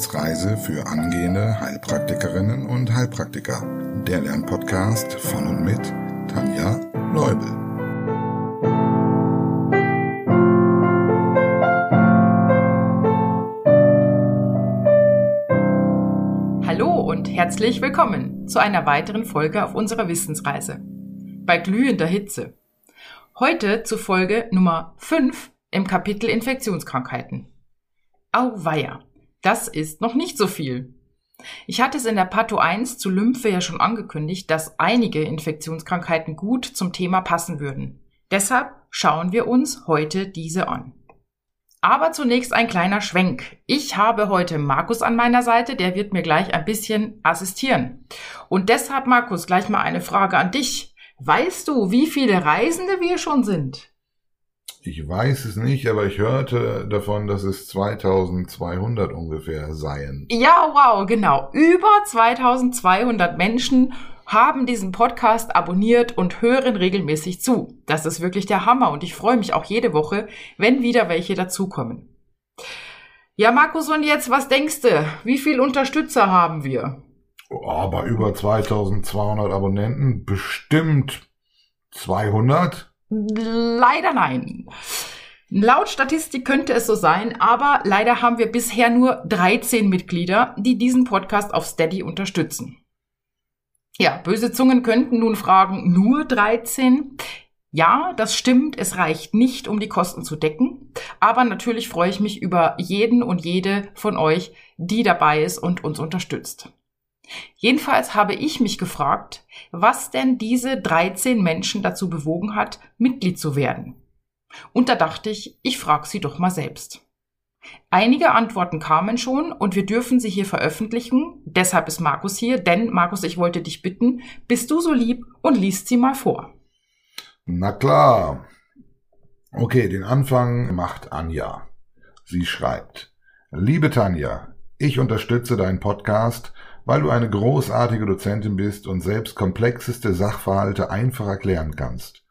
Wissensreise für angehende Heilpraktikerinnen und Heilpraktiker. Der Lernpodcast von und mit Tanja Leubel. Hallo und herzlich willkommen zu einer weiteren Folge auf unserer Wissensreise. Bei glühender Hitze. Heute zu Folge Nummer 5 im Kapitel Infektionskrankheiten. Auweia, das ist noch nicht so viel. Ich hatte es in der Patho 1 zu Lymphe ja schon angekündigt, dass einige Infektionskrankheiten gut zum Thema passen würden. Deshalb schauen wir uns heute diese an. Aber zunächst ein kleiner Schwenk. Ich habe heute Markus an meiner Seite, der wird mir gleich ein bisschen assistieren. Und deshalb, Markus, gleich mal eine Frage an dich. Weißt du, wie viele Reisende wir schon sind? Ich weiß es nicht, aber ich hörte davon, dass es 2200 ungefähr seien. Ja, wow, genau. Über 2200 Menschen haben diesen Podcast abonniert und hören regelmäßig zu. Das ist wirklich der Hammer und ich freue mich auch jede Woche, wenn wieder welche dazukommen. Ja, Markus, und jetzt, was denkst du? Wie viel Unterstützer haben wir? Oh, bei über 2200 Abonnenten bestimmt 200. Leider nein. Laut Statistik könnte es so sein, aber leider haben wir bisher nur 13 Mitglieder, die diesen Podcast auf Steady unterstützen. Ja, böse Zungen könnten nun fragen, nur 13? Ja, das stimmt, es reicht nicht, um die Kosten zu decken, aber natürlich freue ich mich über jeden und jede von euch, die dabei ist und uns unterstützt. Jedenfalls habe ich mich gefragt, was denn diese 13 Menschen dazu bewogen hat, Mitglied zu werden. Und da dachte ich, ich frage sie doch mal selbst. Einige Antworten kamen schon und wir dürfen sie hier veröffentlichen. Deshalb ist Markus hier, denn Markus, ich wollte dich bitten, bist du so lieb und liest sie mal vor. Na klar. Okay, den Anfang macht Anja. Sie schreibt, Liebe Tanja, ich unterstütze deinen Podcast weil du eine großartige Dozentin bist und selbst komplexeste Sachverhalte einfach erklären kannst.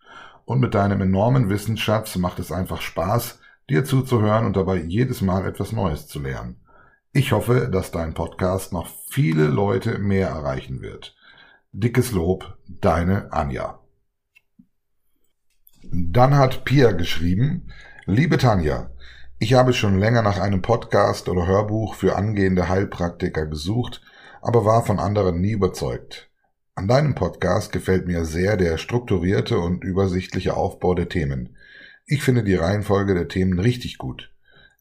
Und mit deinem enormen Wissensschatz macht es einfach Spaß, dir zuzuhören und dabei jedes Mal etwas Neues zu lernen. Ich hoffe, dass dein Podcast noch viele Leute mehr erreichen wird. Dickes Lob, deine Anja. Dann hat Pia geschrieben, Liebe Tanja, ich habe schon länger nach einem Podcast oder Hörbuch für angehende Heilpraktiker gesucht, aber war von anderen nie überzeugt. An deinem Podcast gefällt mir sehr der strukturierte und übersichtliche Aufbau der Themen. Ich finde die Reihenfolge der Themen richtig gut.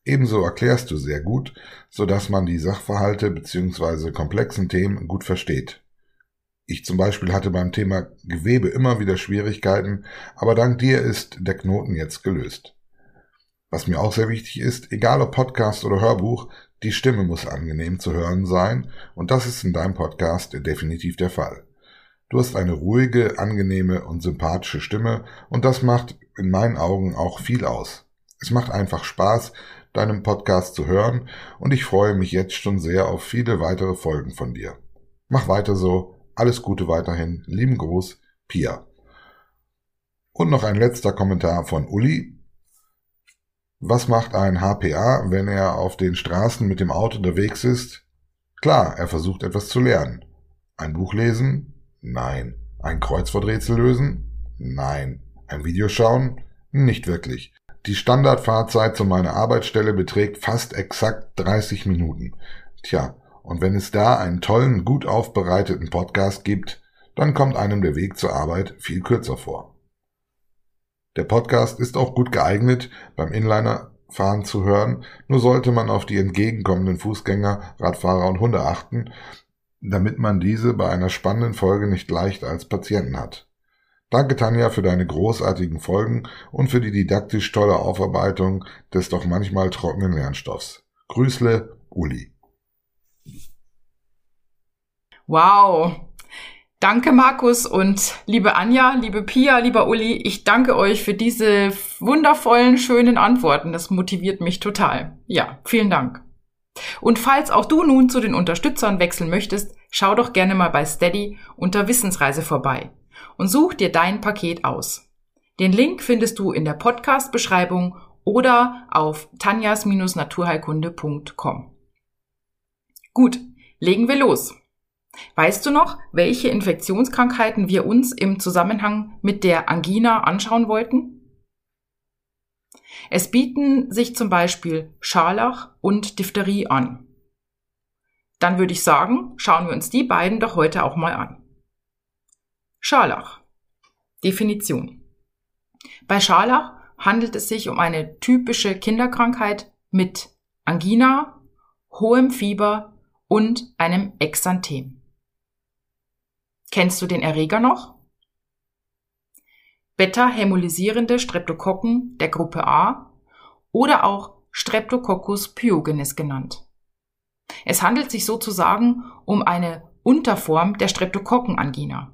Ebenso erklärst du sehr gut, so dass man die Sachverhalte bzw. komplexen Themen gut versteht. Ich zum Beispiel hatte beim Thema Gewebe immer wieder Schwierigkeiten, aber dank dir ist der Knoten jetzt gelöst. Was mir auch sehr wichtig ist, egal ob Podcast oder Hörbuch, die Stimme muss angenehm zu hören sein, und das ist in deinem Podcast definitiv der Fall. Du hast eine ruhige, angenehme und sympathische Stimme, und das macht in meinen Augen auch viel aus. Es macht einfach Spaß, deinem Podcast zu hören, und ich freue mich jetzt schon sehr auf viele weitere Folgen von dir. Mach weiter so, alles Gute weiterhin, lieben Gruß, Pia. Und noch ein letzter Kommentar von Uli, was macht ein HPA, wenn er auf den Straßen mit dem Auto unterwegs ist? Klar, er versucht etwas zu lernen. Ein Buch lesen? Nein. Ein Kreuzworträtsel lösen? Nein. Ein Video schauen? Nicht wirklich. Die Standardfahrzeit zu meiner Arbeitsstelle beträgt fast exakt 30 Minuten. Tja, und wenn es da einen tollen, gut aufbereiteten Podcast gibt, dann kommt einem der Weg zur Arbeit viel kürzer vor. Der Podcast ist auch gut geeignet, beim Inlinerfahren zu hören, nur sollte man auf die entgegenkommenden Fußgänger, Radfahrer und Hunde achten, damit man diese bei einer spannenden Folge nicht leicht als Patienten hat. Danke Tanja für deine großartigen Folgen und für die didaktisch tolle Aufarbeitung des doch manchmal trockenen Lernstoffs. Grüßle, Uli. Wow, Danke, Markus und liebe Anja, liebe Pia, lieber Uli. Ich danke euch für diese wundervollen, schönen Antworten. Das motiviert mich total. Ja, vielen Dank. Und falls auch du nun zu den Unterstützern wechseln möchtest, schau doch gerne mal bei Steady unter Wissensreise vorbei und such dir dein Paket aus. Den Link findest du in der Podcast-Beschreibung oder auf tanjas-naturheilkunde.com. Gut, legen wir los. Weißt du noch, welche Infektionskrankheiten wir uns im Zusammenhang mit der Angina anschauen wollten? Es bieten sich zum Beispiel Scharlach und Diphtherie an. Dann würde ich sagen, schauen wir uns die beiden doch heute auch mal an. Scharlach. Definition. Bei Scharlach handelt es sich um eine typische Kinderkrankheit mit Angina, hohem Fieber und einem Exanthem. Kennst du den Erreger noch? Beta-hämolysierende Streptokokken der Gruppe A oder auch Streptococcus pyogenes genannt. Es handelt sich sozusagen um eine Unterform der Streptokokkenangina.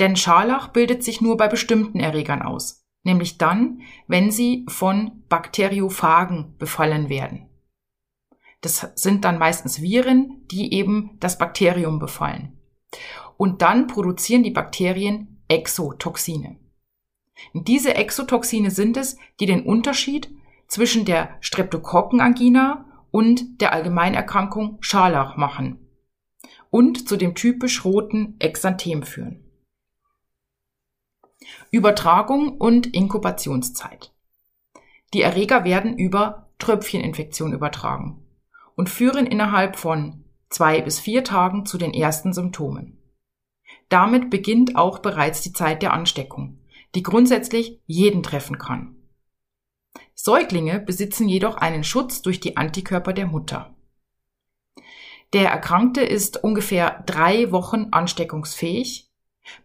Denn Scharlach bildet sich nur bei bestimmten Erregern aus, nämlich dann, wenn sie von Bakteriophagen befallen werden. Das sind dann meistens Viren, die eben das Bakterium befallen. Und dann produzieren die Bakterien Exotoxine. Diese Exotoxine sind es, die den Unterschied zwischen der Streptokokkenangina und der Allgemeinerkrankung Scharlach machen und zu dem typisch roten Exanthem führen. Übertragung und Inkubationszeit. Die Erreger werden über Tröpfcheninfektion übertragen und führen innerhalb von zwei bis vier Tagen zu den ersten Symptomen. Damit beginnt auch bereits die Zeit der Ansteckung, die grundsätzlich jeden treffen kann. Säuglinge besitzen jedoch einen Schutz durch die Antikörper der Mutter. Der Erkrankte ist ungefähr drei Wochen ansteckungsfähig.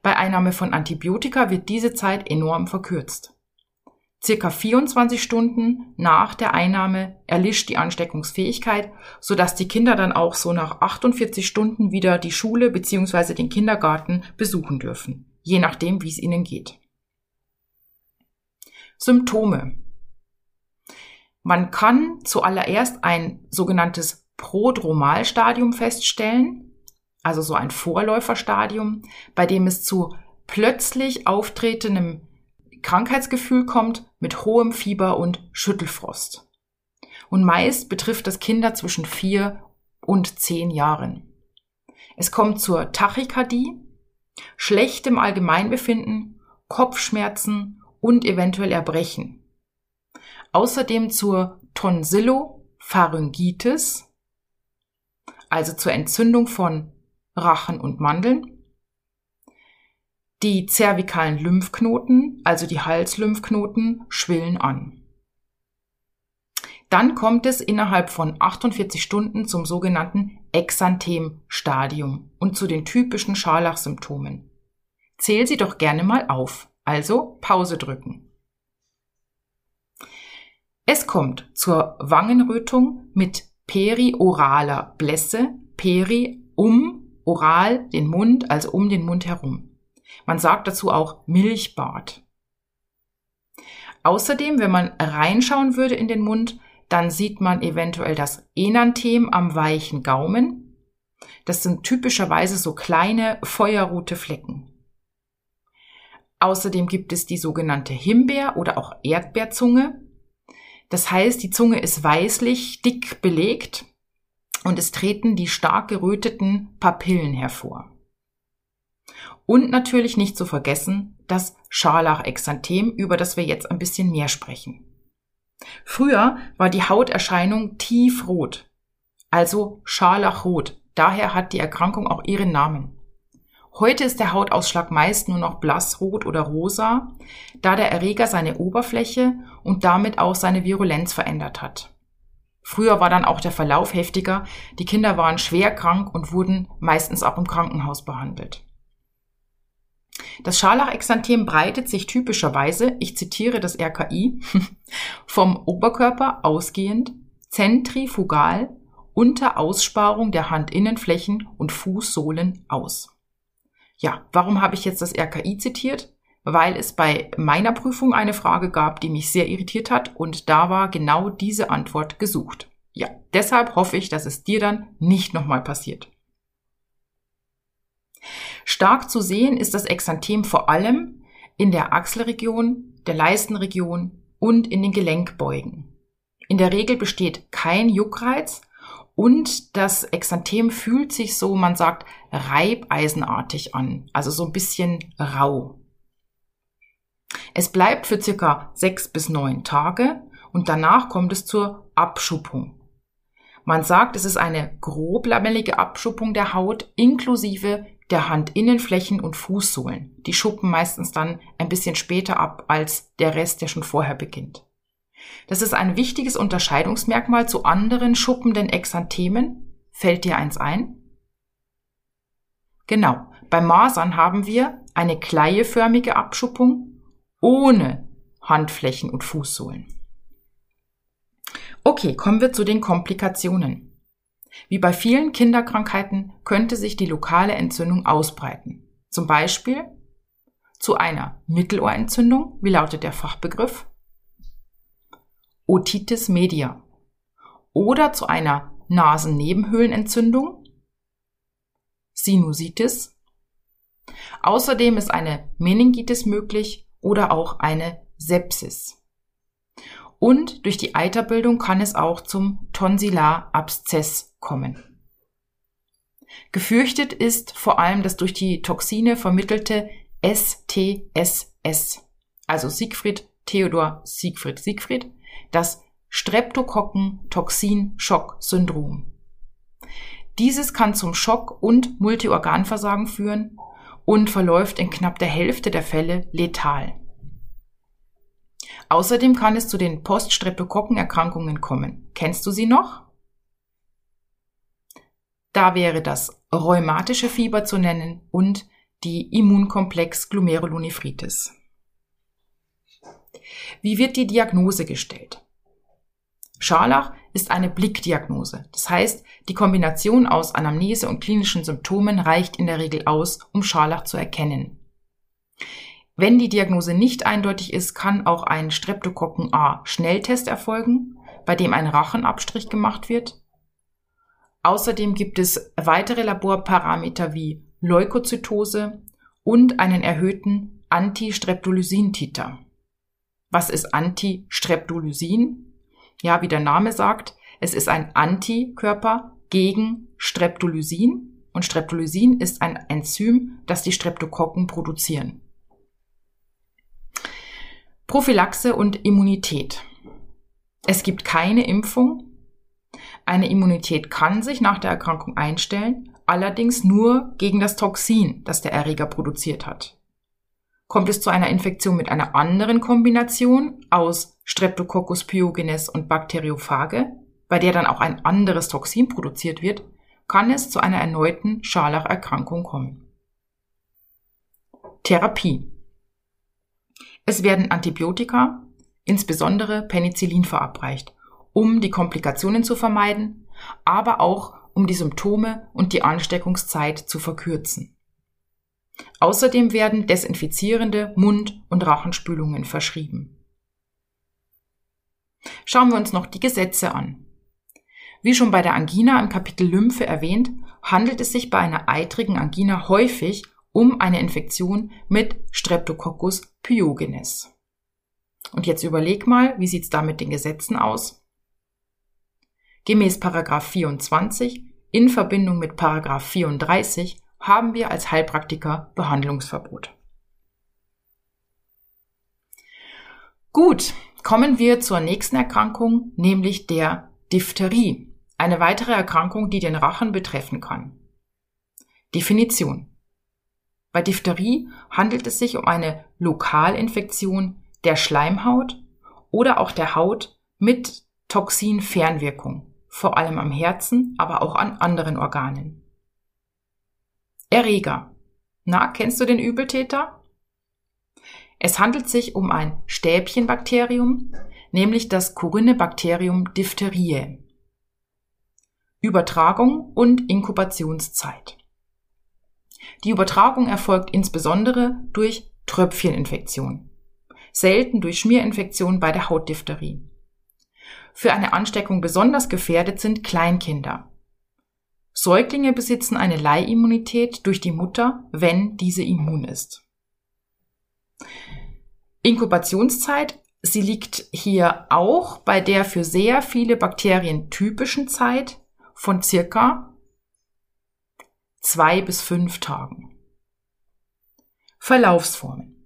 Bei Einnahme von Antibiotika wird diese Zeit enorm verkürzt. Circa 24 Stunden nach der Einnahme erlischt die Ansteckungsfähigkeit, sodass die Kinder dann auch so nach 48 Stunden wieder die Schule bzw. den Kindergarten besuchen dürfen, je nachdem, wie es ihnen geht. Symptome. Man kann zuallererst ein sogenanntes Prodromalstadium feststellen, also so ein Vorläuferstadium, bei dem es zu plötzlich auftretendem Krankheitsgefühl kommt mit hohem Fieber und Schüttelfrost. Und meist betrifft das Kinder zwischen vier und zehn Jahren. Es kommt zur Tachykardie, schlechtem Allgemeinbefinden, Kopfschmerzen und eventuell Erbrechen. Außerdem zur Tonsillopharyngitis, also zur Entzündung von Rachen und Mandeln. Die zervikalen Lymphknoten, also die Halslymphknoten, schwillen an. Dann kommt es innerhalb von 48 Stunden zum sogenannten Exanthem-Stadium und zu den typischen Scharlachsymptomen. Zähl sie doch gerne mal auf. Also Pause drücken. Es kommt zur Wangenrötung mit perioraler Blässe, peri um, oral den Mund, also um den Mund herum. Man sagt dazu auch Milchbad. Außerdem, wenn man reinschauen würde in den Mund, dann sieht man eventuell das Enanthem am weichen Gaumen. Das sind typischerweise so kleine feuerrote Flecken. Außerdem gibt es die sogenannte Himbeer- oder auch Erdbeerzunge. Das heißt, die Zunge ist weißlich dick belegt und es treten die stark geröteten Papillen hervor. Und natürlich nicht zu vergessen das Scharlachexanthem, über das wir jetzt ein bisschen mehr sprechen. Früher war die Hauterscheinung tiefrot, also Scharlachrot. Daher hat die Erkrankung auch ihren Namen. Heute ist der Hautausschlag meist nur noch blassrot oder rosa, da der Erreger seine Oberfläche und damit auch seine Virulenz verändert hat. Früher war dann auch der Verlauf heftiger, die Kinder waren schwer krank und wurden meistens auch im Krankenhaus behandelt. Das Scharlachexanthem breitet sich typischerweise, ich zitiere das RKI, vom Oberkörper ausgehend, zentrifugal unter Aussparung der Handinnenflächen und Fußsohlen aus. Ja, warum habe ich jetzt das RKI zitiert? Weil es bei meiner Prüfung eine Frage gab, die mich sehr irritiert hat und da war genau diese Antwort gesucht. Ja, deshalb hoffe ich, dass es dir dann nicht nochmal passiert. Stark zu sehen ist das Exanthem vor allem in der Achselregion, der Leistenregion und in den Gelenkbeugen. In der Regel besteht kein Juckreiz Und das Exanthem fühlt sich so, man sagt, reibeisenartig an, also so ein bisschen rau. Es bleibt für circa sechs bis neun Tage und danach kommt es zur Abschuppung. Man sagt, es ist eine groblamellige Abschuppung der Haut inklusive der Handinnenflächen und Fußsohlen. Die schuppen meistens dann ein bisschen später ab als der Rest, der schon vorher beginnt. Das ist ein wichtiges Unterscheidungsmerkmal zu anderen schuppenden Exanthemen. Fällt dir eins ein? Genau. Bei Masern haben wir eine kleieförmige Abschuppung ohne Handflächen und Fußsohlen. Okay, kommen wir zu den Komplikationen. Wie bei vielen Kinderkrankheiten könnte sich die lokale Entzündung ausbreiten. Zum Beispiel zu einer Mittelohrentzündung, wie lautet der Fachbegriff? Otitis media. Oder zu einer Nasennebenhöhlenentzündung, Sinusitis. Außerdem ist eine Meningitis möglich oder auch eine Sepsis. Und durch die Eiterbildung kann es auch zum Tonsillarabszess kommen. Gefürchtet ist vor allem das durch die Toxine vermittelte STSS, also Siegfried Theodor Siegfried Siegfried, das Streptokokken-Toxin-Schock-Syndrom. Dieses kann zum Schock- und Multiorganversagen führen und verläuft in knapp der Hälfte der Fälle letal. Außerdem kann es zu den Poststreptokokkenerkrankungen kommen. Kennst du sie noch? Da wäre das rheumatische Fieber zu nennen und die Immunkomplex Glomerulonephritis. Wie wird die Diagnose gestellt? Scharlach ist eine Blickdiagnose. Das heißt, die Kombination aus Anamnese und klinischen Symptomen reicht in der Regel aus, um Scharlach zu erkennen. Wenn die Diagnose nicht eindeutig ist, kann auch ein Streptokokken A Schnelltest erfolgen, bei dem ein Rachenabstrich gemacht wird. Außerdem gibt es weitere Laborparameter wie Leukozytose und einen erhöhten Antistreptolysin-Titer. Was ist Antistreptolysin? Ja, wie der Name sagt, es ist ein Antikörper gegen Streptolysin und Streptolysin ist ein Enzym, das die Streptokokken produzieren. Prophylaxe und Immunität. Es gibt keine Impfung. Eine Immunität kann sich nach der Erkrankung einstellen, allerdings nur gegen das Toxin, das der Erreger produziert hat. Kommt es zu einer Infektion mit einer anderen Kombination aus Streptococcus pyogenes und Bakteriophage, bei der dann auch ein anderes Toxin produziert wird, kann es zu einer erneuten Scharlacherkrankung kommen. Therapie. Es werden Antibiotika, insbesondere Penicillin verabreicht, um die Komplikationen zu vermeiden, aber auch um die Symptome und die Ansteckungszeit zu verkürzen. Außerdem werden desinfizierende Mund- und Rachenspülungen verschrieben. Schauen wir uns noch die Gesetze an. Wie schon bei der Angina im Kapitel Lymphe erwähnt, handelt es sich bei einer eitrigen Angina häufig um eine Infektion mit Streptococcus pyogenes. Und jetzt überleg mal, wie sieht's da mit den Gesetzen aus? Gemäß Paragraph 24 in Verbindung mit Paragraph 34 haben wir als Heilpraktiker Behandlungsverbot. Gut, kommen wir zur nächsten Erkrankung, nämlich der Diphtherie, eine weitere Erkrankung, die den Rachen betreffen kann. Definition. Bei Diphtherie handelt es sich um eine Lokalinfektion der Schleimhaut oder auch der Haut mit Toxinfernwirkung, vor allem am Herzen, aber auch an anderen Organen. Erreger. Na, kennst du den Übeltäter? Es handelt sich um ein Stäbchenbakterium, nämlich das diphtheriae. Übertragung und Inkubationszeit. Die Übertragung erfolgt insbesondere durch Tröpfcheninfektion, selten durch Schmierinfektion bei der Hautdiphtherie. Für eine Ansteckung besonders gefährdet sind Kleinkinder. Säuglinge besitzen eine Leihimmunität durch die Mutter, wenn diese immun ist. Inkubationszeit, sie liegt hier auch bei der für sehr viele Bakterien typischen Zeit von circa zwei bis fünf Tagen. Verlaufsformen.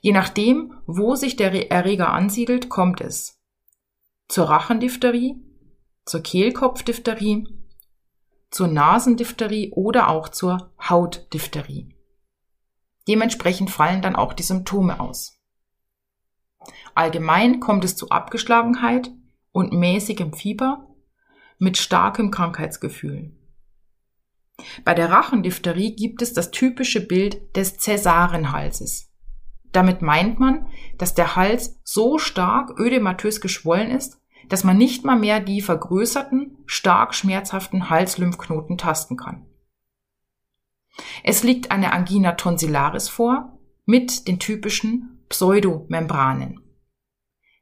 Je nachdem, wo sich der Erreger ansiedelt, kommt es zur Rachendiphtherie, zur Kehlkopfdiphtherie, zur Nasendiphtherie oder auch zur Hautdiphtherie. Dementsprechend fallen dann auch die Symptome aus. Allgemein kommt es zu Abgeschlagenheit und mäßigem Fieber mit starkem Krankheitsgefühl. Bei der Rachendiphtherie gibt es das typische Bild des Cäsarenhalses. Damit meint man, dass der Hals so stark ödematös geschwollen ist, dass man nicht mal mehr die vergrößerten, stark schmerzhaften Halslymphknoten tasten kann. Es liegt eine Angina tonsillaris vor mit den typischen Pseudomembranen.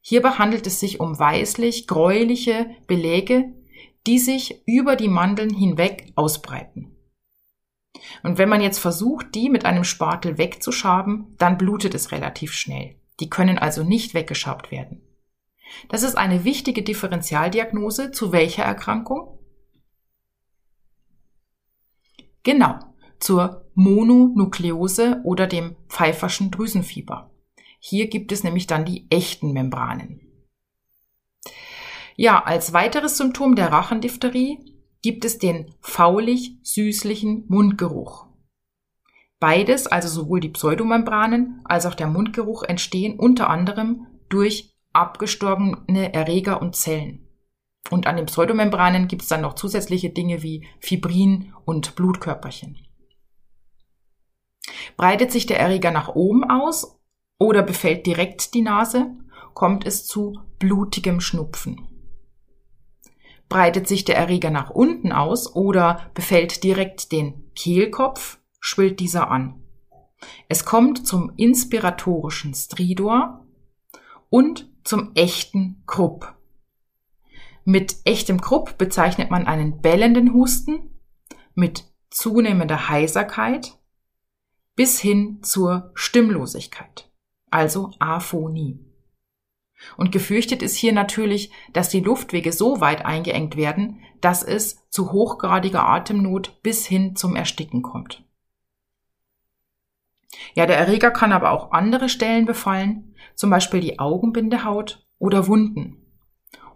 Hierbei handelt es sich um weißlich gräuliche Beläge, die sich über die Mandeln hinweg ausbreiten. Und wenn man jetzt versucht, die mit einem Spatel wegzuschaben, dann blutet es relativ schnell. Die können also nicht weggeschabt werden. Das ist eine wichtige Differentialdiagnose zu welcher Erkrankung? Genau, zur Mononukleose oder dem Pfeifferschen Drüsenfieber. Hier gibt es nämlich dann die echten Membranen. Ja, als weiteres Symptom der Rachendiphtherie gibt es den faulig-süßlichen Mundgeruch. Beides, also sowohl die Pseudomembranen als auch der Mundgeruch, entstehen unter anderem durch abgestorbene Erreger und Zellen. Und an den Pseudomembranen gibt es dann noch zusätzliche Dinge wie Fibrin und Blutkörperchen. Breitet sich der Erreger nach oben aus oder befällt direkt die Nase, kommt es zu blutigem Schnupfen. Breitet sich der Erreger nach unten aus oder befällt direkt den Kehlkopf, schwillt dieser an. Es kommt zum inspiratorischen Stridor und zum echten Krupp. Mit echtem Krupp bezeichnet man einen bellenden Husten mit zunehmender Heiserkeit bis hin zur Stimmlosigkeit, also Aphonie. Und gefürchtet ist hier natürlich, dass die Luftwege so weit eingeengt werden, dass es zu hochgradiger Atemnot bis hin zum Ersticken kommt. Ja, der Erreger kann aber auch andere Stellen befallen, zum Beispiel die Augenbindehaut oder Wunden.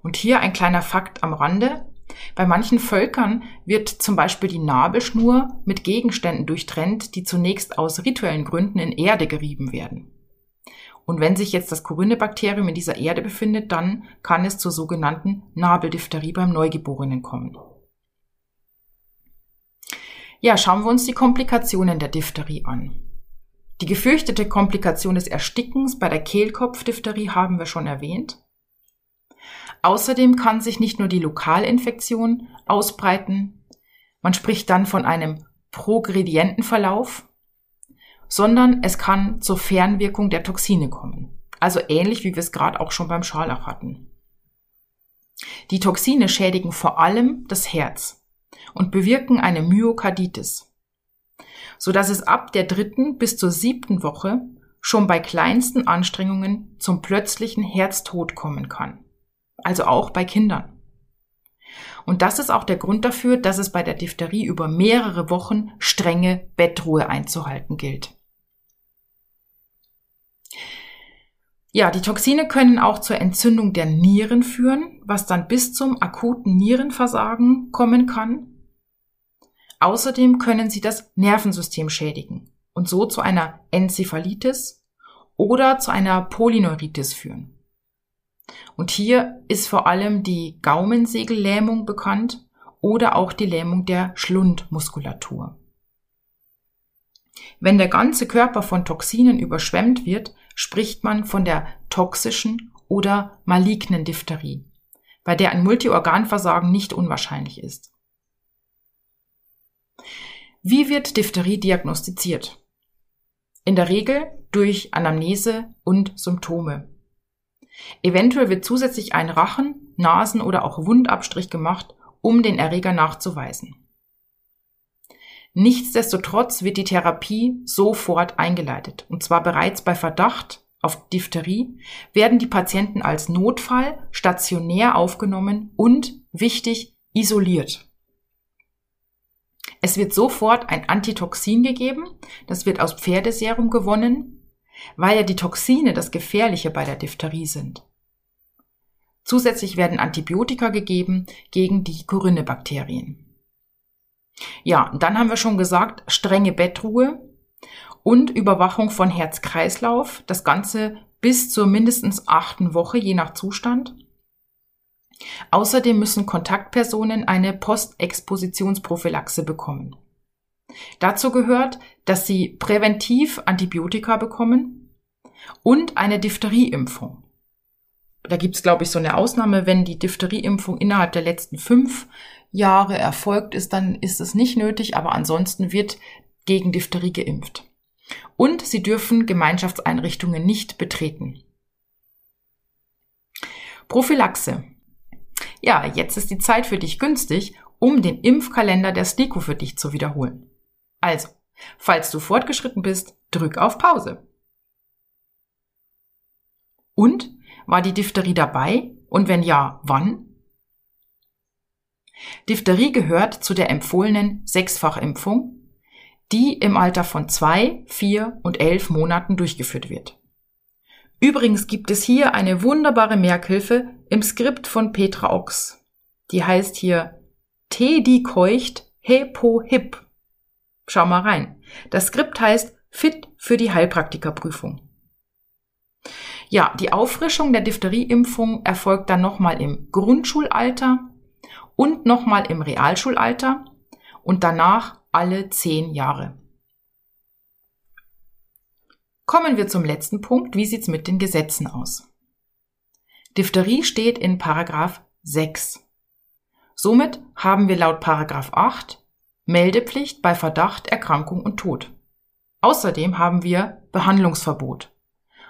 Und hier ein kleiner Fakt am Rande. Bei manchen Völkern wird zum Beispiel die Nabelschnur mit Gegenständen durchtrennt, die zunächst aus rituellen Gründen in Erde gerieben werden. Und wenn sich jetzt das Corynebakterium in dieser Erde befindet, dann kann es zur sogenannten Nabeldiphtherie beim Neugeborenen kommen. Ja, schauen wir uns die Komplikationen der Diphtherie an. Die gefürchtete Komplikation des Erstickens bei der Kehlkopfdiphtherie haben wir schon erwähnt. Außerdem kann sich nicht nur die Lokalinfektion ausbreiten, man spricht dann von einem Progredientenverlauf, sondern es kann zur Fernwirkung der Toxine kommen. Also ähnlich wie wir es gerade auch schon beim Scharlach hatten. Die Toxine schädigen vor allem das Herz und bewirken eine Myokarditis so dass es ab der dritten bis zur siebten Woche schon bei kleinsten Anstrengungen zum plötzlichen Herztod kommen kann. Also auch bei Kindern. Und das ist auch der Grund dafür, dass es bei der Diphtherie über mehrere Wochen strenge Bettruhe einzuhalten gilt. Ja, die Toxine können auch zur Entzündung der Nieren führen, was dann bis zum akuten Nierenversagen kommen kann. Außerdem können sie das Nervensystem schädigen und so zu einer Enzephalitis oder zu einer Polyneuritis führen. Und hier ist vor allem die Gaumensegellähmung bekannt oder auch die Lähmung der Schlundmuskulatur. Wenn der ganze Körper von Toxinen überschwemmt wird, spricht man von der toxischen oder malignen Diphtherie, bei der ein Multiorganversagen nicht unwahrscheinlich ist. Wie wird Diphtherie diagnostiziert? In der Regel durch Anamnese und Symptome. Eventuell wird zusätzlich ein Rachen-, Nasen- oder auch Wundabstrich gemacht, um den Erreger nachzuweisen. Nichtsdestotrotz wird die Therapie sofort eingeleitet. Und zwar bereits bei Verdacht auf Diphtherie werden die Patienten als Notfall stationär aufgenommen und, wichtig, isoliert. Es wird sofort ein Antitoxin gegeben, das wird aus Pferdeserum gewonnen, weil ja die Toxine das Gefährliche bei der Diphtherie sind. Zusätzlich werden Antibiotika gegeben gegen die Corynebakterien. Ja, dann haben wir schon gesagt, strenge Bettruhe und Überwachung von Herz-Kreislauf, das Ganze bis zur mindestens achten Woche, je nach Zustand. Außerdem müssen Kontaktpersonen eine Postexpositionsprophylaxe bekommen. Dazu gehört, dass sie präventiv Antibiotika bekommen und eine Diphtherieimpfung. Da gibt es, glaube ich, so eine Ausnahme, wenn die Diphtherieimpfung innerhalb der letzten fünf Jahre erfolgt ist, dann ist es nicht nötig, aber ansonsten wird gegen Diphtherie geimpft. Und sie dürfen Gemeinschaftseinrichtungen nicht betreten. Prophylaxe. Ja, jetzt ist die Zeit für dich günstig, um den Impfkalender der STIKO für dich zu wiederholen. Also, falls du fortgeschritten bist, drück auf Pause. Und war die Diphtherie dabei? Und wenn ja, wann? Diphtherie gehört zu der empfohlenen Sechsfachimpfung, die im Alter von zwei, vier und elf Monaten durchgeführt wird. Übrigens gibt es hier eine wunderbare Merkhilfe im Skript von Petra Ochs. Die heißt hier Tedi keucht Hepo Hip. Schau mal rein. Das Skript heißt Fit für die Heilpraktikerprüfung. Ja, die Auffrischung der Diphtherieimpfung erfolgt dann nochmal im Grundschulalter und nochmal im Realschulalter und danach alle zehn Jahre. Kommen wir zum letzten Punkt. Wie sieht's mit den Gesetzen aus? Diphtherie steht in Paragraph 6. Somit haben wir laut Paragraph 8 Meldepflicht bei Verdacht, Erkrankung und Tod. Außerdem haben wir Behandlungsverbot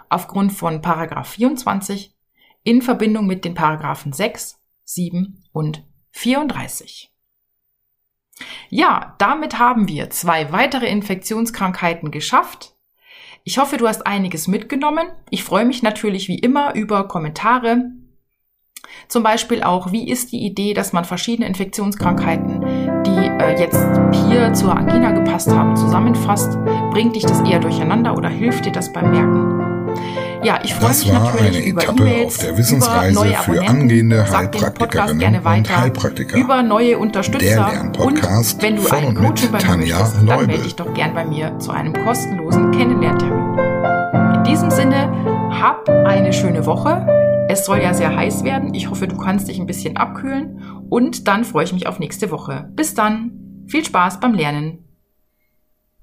aufgrund von Paragraph 24 in Verbindung mit den Paragraphen 6, 7 und 34. Ja, damit haben wir zwei weitere Infektionskrankheiten geschafft. Ich hoffe, du hast einiges mitgenommen. Ich freue mich natürlich wie immer über Kommentare. Zum Beispiel auch, wie ist die Idee, dass man verschiedene Infektionskrankheiten, die äh, jetzt hier zur Angina gepasst haben, zusammenfasst? Bringt dich das eher durcheinander oder hilft dir das beim Merken? Ja, ich freue mich natürlich eine über Etappe e auf der Wissensreise für angehende Heilpraktikerinnen und Heilpraktiker. Über neue Unterstützer und wenn du einen Coaching bei mir möchtest, dann melde dich doch gern bei mir zu einem kostenlosen Kennenlerntermin. In diesem Sinne, hab eine schöne Woche. Es soll ja sehr heiß werden. Ich hoffe, du kannst dich ein bisschen abkühlen und dann freue ich mich auf nächste Woche. Bis dann. Viel Spaß beim Lernen.